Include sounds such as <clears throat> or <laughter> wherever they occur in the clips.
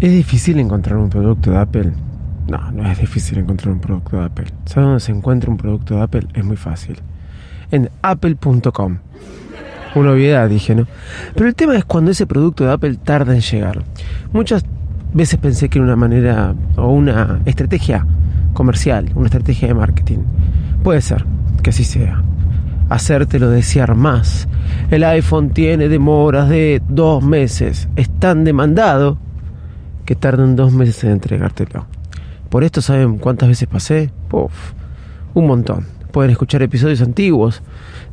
¿Es difícil encontrar un producto de Apple? No, no es difícil encontrar un producto de Apple. ¿Sabes dónde se encuentra un producto de Apple? Es muy fácil. En apple.com. Una obviedad, dije, ¿no? Pero el tema es cuando ese producto de Apple tarda en llegar. Muchas veces pensé que era una manera o una estrategia comercial, una estrategia de marketing. Puede ser que así sea. Hacértelo desear más. El iPhone tiene demoras de dos meses. Es tan demandado que tardan dos meses en entregártelo. Por esto, ¿saben cuántas veces pasé? Puf, un montón. Pueden escuchar episodios antiguos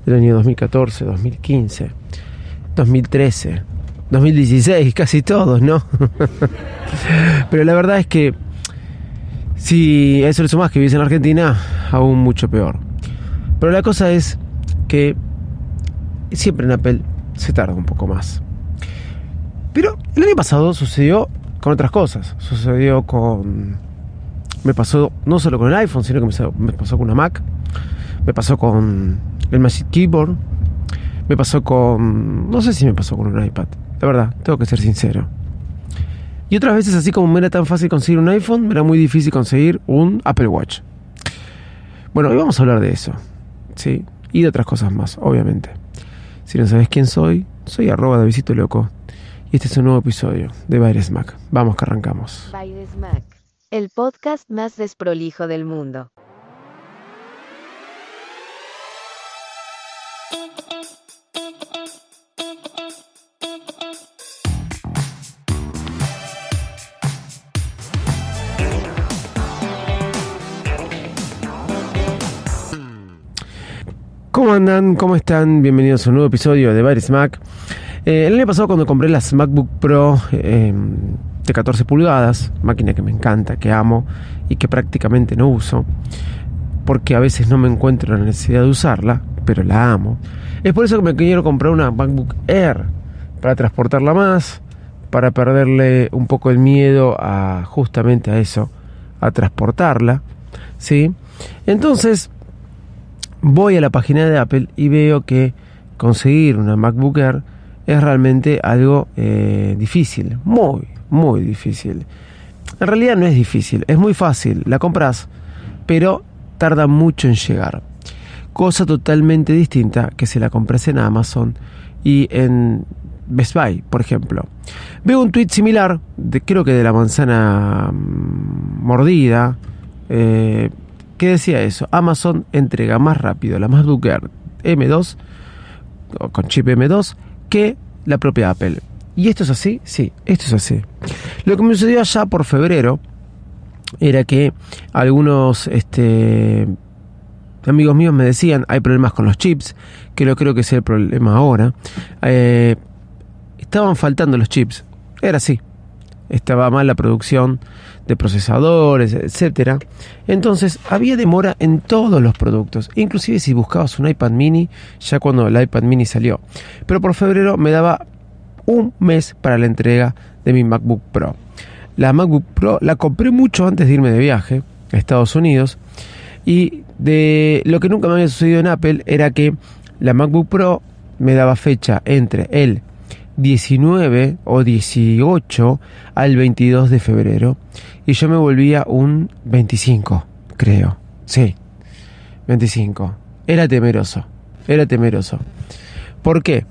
del año 2014, 2015, 2013, 2016, casi todos, ¿no? <laughs> Pero la verdad es que si eso le sumas que vives en Argentina, aún mucho peor. Pero la cosa es que siempre en Apple se tarda un poco más. Pero el año pasado sucedió con otras cosas. Sucedió con... Me pasó no solo con el iPhone, sino que me pasó con una Mac. Me pasó con el Magic Keyboard. Me pasó con... No sé si me pasó con un iPad. La verdad, tengo que ser sincero. Y otras veces, así como me era tan fácil conseguir un iPhone, me era muy difícil conseguir un Apple Watch. Bueno, hoy vamos a hablar de eso. ¿Sí? Y de otras cosas más, obviamente. Si no sabes quién soy, soy arroba de Visito Loco. Y este es un nuevo episodio de Baires Mac. Vamos que arrancamos. Baires Mac, el podcast más desprolijo del mundo. ¿Cómo andan? ¿Cómo están? Bienvenidos a un nuevo episodio de Baires Mac. Eh, el año pasado cuando compré las MacBook Pro eh, de 14 pulgadas, máquina que me encanta, que amo y que prácticamente no uso, porque a veces no me encuentro la necesidad de usarla, pero la amo. Es por eso que me quiero comprar una MacBook Air, para transportarla más, para perderle un poco el miedo a justamente a eso, a transportarla, ¿sí? Entonces, voy a la página de Apple y veo que conseguir una MacBook Air es realmente algo eh, difícil, muy, muy difícil. En realidad no es difícil, es muy fácil, la compras, pero tarda mucho en llegar. Cosa totalmente distinta que si la compras en Amazon y en Best Buy, por ejemplo. Veo un tweet similar, de, creo que de la manzana mm, mordida, eh, que decía eso. Amazon entrega más rápido la MacBook Air M2 con chip M2 que la propia Apple. ¿Y esto es así? Sí, esto es así. Lo que me sucedió allá por febrero era que algunos este, amigos míos me decían, hay problemas con los chips, que no creo que sea el problema ahora. Eh, estaban faltando los chips. Era así. Estaba mal la producción de procesadores, etcétera. Entonces había demora en todos los productos, inclusive si buscabas un iPad mini, ya cuando el iPad mini salió. Pero por febrero me daba un mes para la entrega de mi MacBook Pro. La MacBook Pro la compré mucho antes de irme de viaje a Estados Unidos y de lo que nunca me había sucedido en Apple era que la MacBook Pro me daba fecha entre el 19 o 18 al 22 de febrero y yo me volvía un 25, creo. Sí, 25. Era temeroso, era temeroso. ¿Por qué?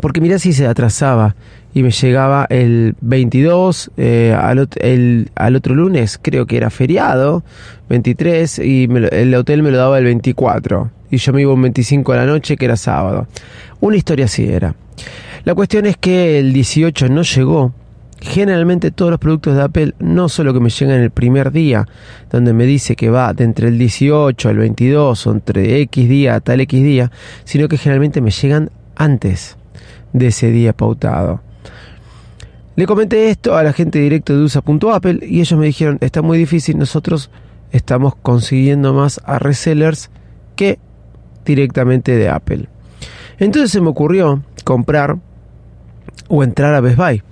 Porque mira si se atrasaba y me llegaba el 22, eh, al, otro lunes creo que era feriado, 23, y el hotel me lo daba el 24. Y yo me iba un 25 de la noche que era sábado. Una historia así era. La cuestión es que el 18 no llegó. Generalmente todos los productos de Apple no solo que me llegan el primer día, donde me dice que va de entre el 18 al 22 o entre X día a tal X día, sino que generalmente me llegan antes de ese día pautado. Le comenté esto a la gente directo de USA.apple y ellos me dijeron, está muy difícil, nosotros estamos consiguiendo más a resellers que directamente de Apple. Entonces se me ocurrió comprar o entrar a Best Buy.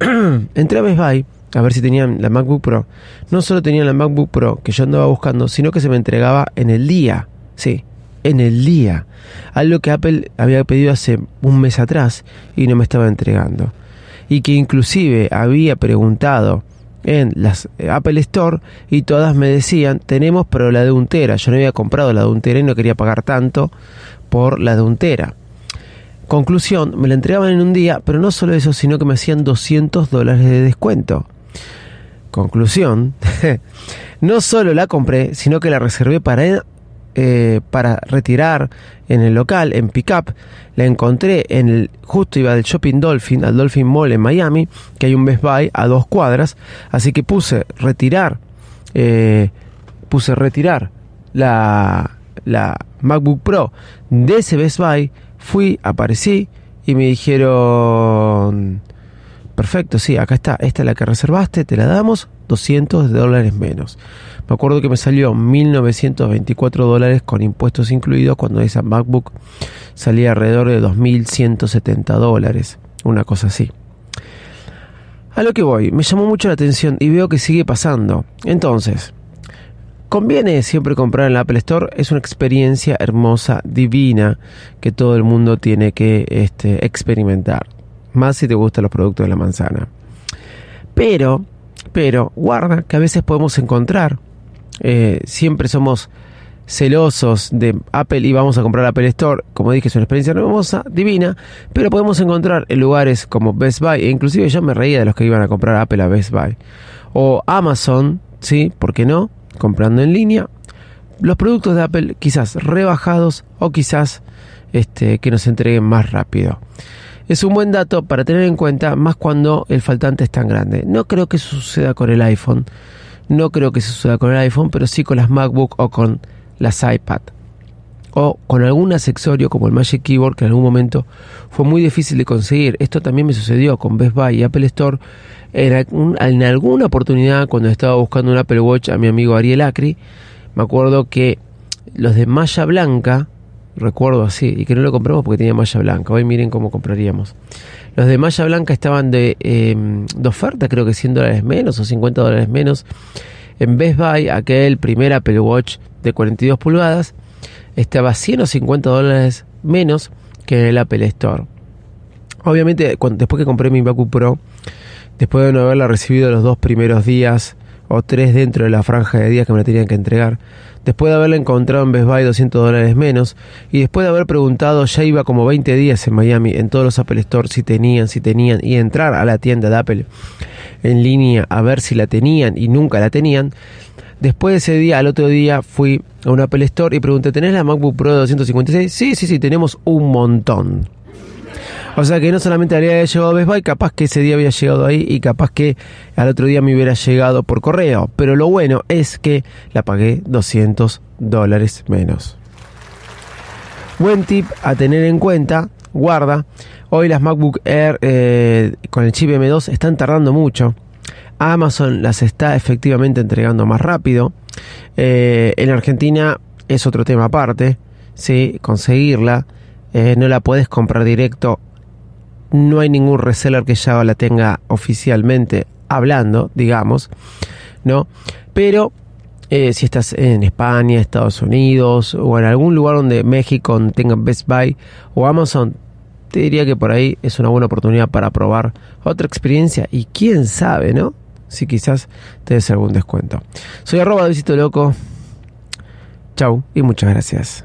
<clears throat> Entré a Best Buy a ver si tenían la MacBook Pro. No solo tenían la MacBook Pro que yo andaba buscando, sino que se me entregaba en el día. Sí, en el día. Algo que Apple había pedido hace un mes atrás y no me estaba entregando. Y que inclusive había preguntado en las eh, Apple Store y todas me decían, tenemos pero la de un tera. Yo no había comprado la de un tera y no quería pagar tanto por la de un tera. Conclusión, me la entregaban en un día, pero no solo eso, sino que me hacían 200 dólares de descuento. Conclusión, <laughs> no solo la compré, sino que la reservé para eh, para retirar en el local, en Pickup. La encontré en el, justo iba del Shopping Dolphin, al Dolphin Mall en Miami, que hay un Best Buy a dos cuadras. Así que puse retirar, eh, puse retirar la, la MacBook Pro de ese Best Buy. Fui, aparecí y me dijeron, perfecto, sí, acá está, esta es la que reservaste, te la damos, 200 dólares menos. Me acuerdo que me salió 1924 dólares con impuestos incluidos cuando esa MacBook salía alrededor de 2170 dólares, una cosa así. A lo que voy, me llamó mucho la atención y veo que sigue pasando. Entonces, conviene siempre comprar en la Apple Store, es una experiencia hermosa, divina, que todo el mundo tiene que este, experimentar. Más si te gustan los productos de la manzana. Pero, pero, guarda que a veces podemos encontrar eh, siempre somos celosos de Apple y vamos a comprar Apple Store, como dije, es una experiencia hermosa, divina, pero podemos encontrar en lugares como Best Buy, e inclusive yo me reía de los que iban a comprar Apple a Best Buy, o Amazon, ¿sí? ¿Por qué no? Comprando en línea, los productos de Apple quizás rebajados o quizás este, que nos entreguen más rápido. Es un buen dato para tener en cuenta, más cuando el faltante es tan grande. No creo que eso suceda con el iPhone no creo que se suceda con el iPhone, pero sí con las MacBook o con las iPad. O con algún accesorio como el Magic Keyboard que en algún momento fue muy difícil de conseguir. Esto también me sucedió con Best Buy y Apple Store. En, en alguna oportunidad cuando estaba buscando un Apple Watch a mi amigo Ariel Acri, me acuerdo que los de malla blanca, recuerdo así, y que no lo compramos porque tenía malla blanca. Hoy miren cómo compraríamos. Los de malla blanca estaban de, em, de oferta, creo que 100 dólares menos o 50 dólares menos. En Best Buy, aquel primer Apple Watch de 42 pulgadas, estaba 100 o 50 dólares menos que en el Apple Store. Obviamente, después que compré mi MacBook Pro, después de no haberla recibido los dos primeros días o tres dentro de la franja de días que me la tenían que entregar, después de haberla encontrado en Best Buy 200 dólares menos y después de haber preguntado, ya iba como 20 días en Miami en todos los Apple Store si tenían, si tenían y entrar a la tienda de Apple en línea a ver si la tenían y nunca la tenían. Después de ese día, al otro día fui a un Apple Store y pregunté, ¿tenés la MacBook Pro de 256? Sí, sí, sí, tenemos un montón. O sea que no solamente había llegado a Best Buy, capaz que ese día había llegado ahí y capaz que al otro día me hubiera llegado por correo. Pero lo bueno es que la pagué 200 dólares menos. Buen tip a tener en cuenta, guarda. Hoy las MacBook Air eh, con el chip M2 están tardando mucho. Amazon las está efectivamente entregando más rápido. Eh, en Argentina es otro tema aparte. Sí, conseguirla. Eh, no la puedes comprar directo no hay ningún reseller que ya la tenga oficialmente hablando, digamos, ¿no? Pero eh, si estás en España, Estados Unidos o en algún lugar donde México tenga Best Buy o Amazon, te diría que por ahí es una buena oportunidad para probar otra experiencia y quién sabe, ¿no? Si quizás te des algún descuento. Soy arroba de visito loco. Chau y muchas gracias.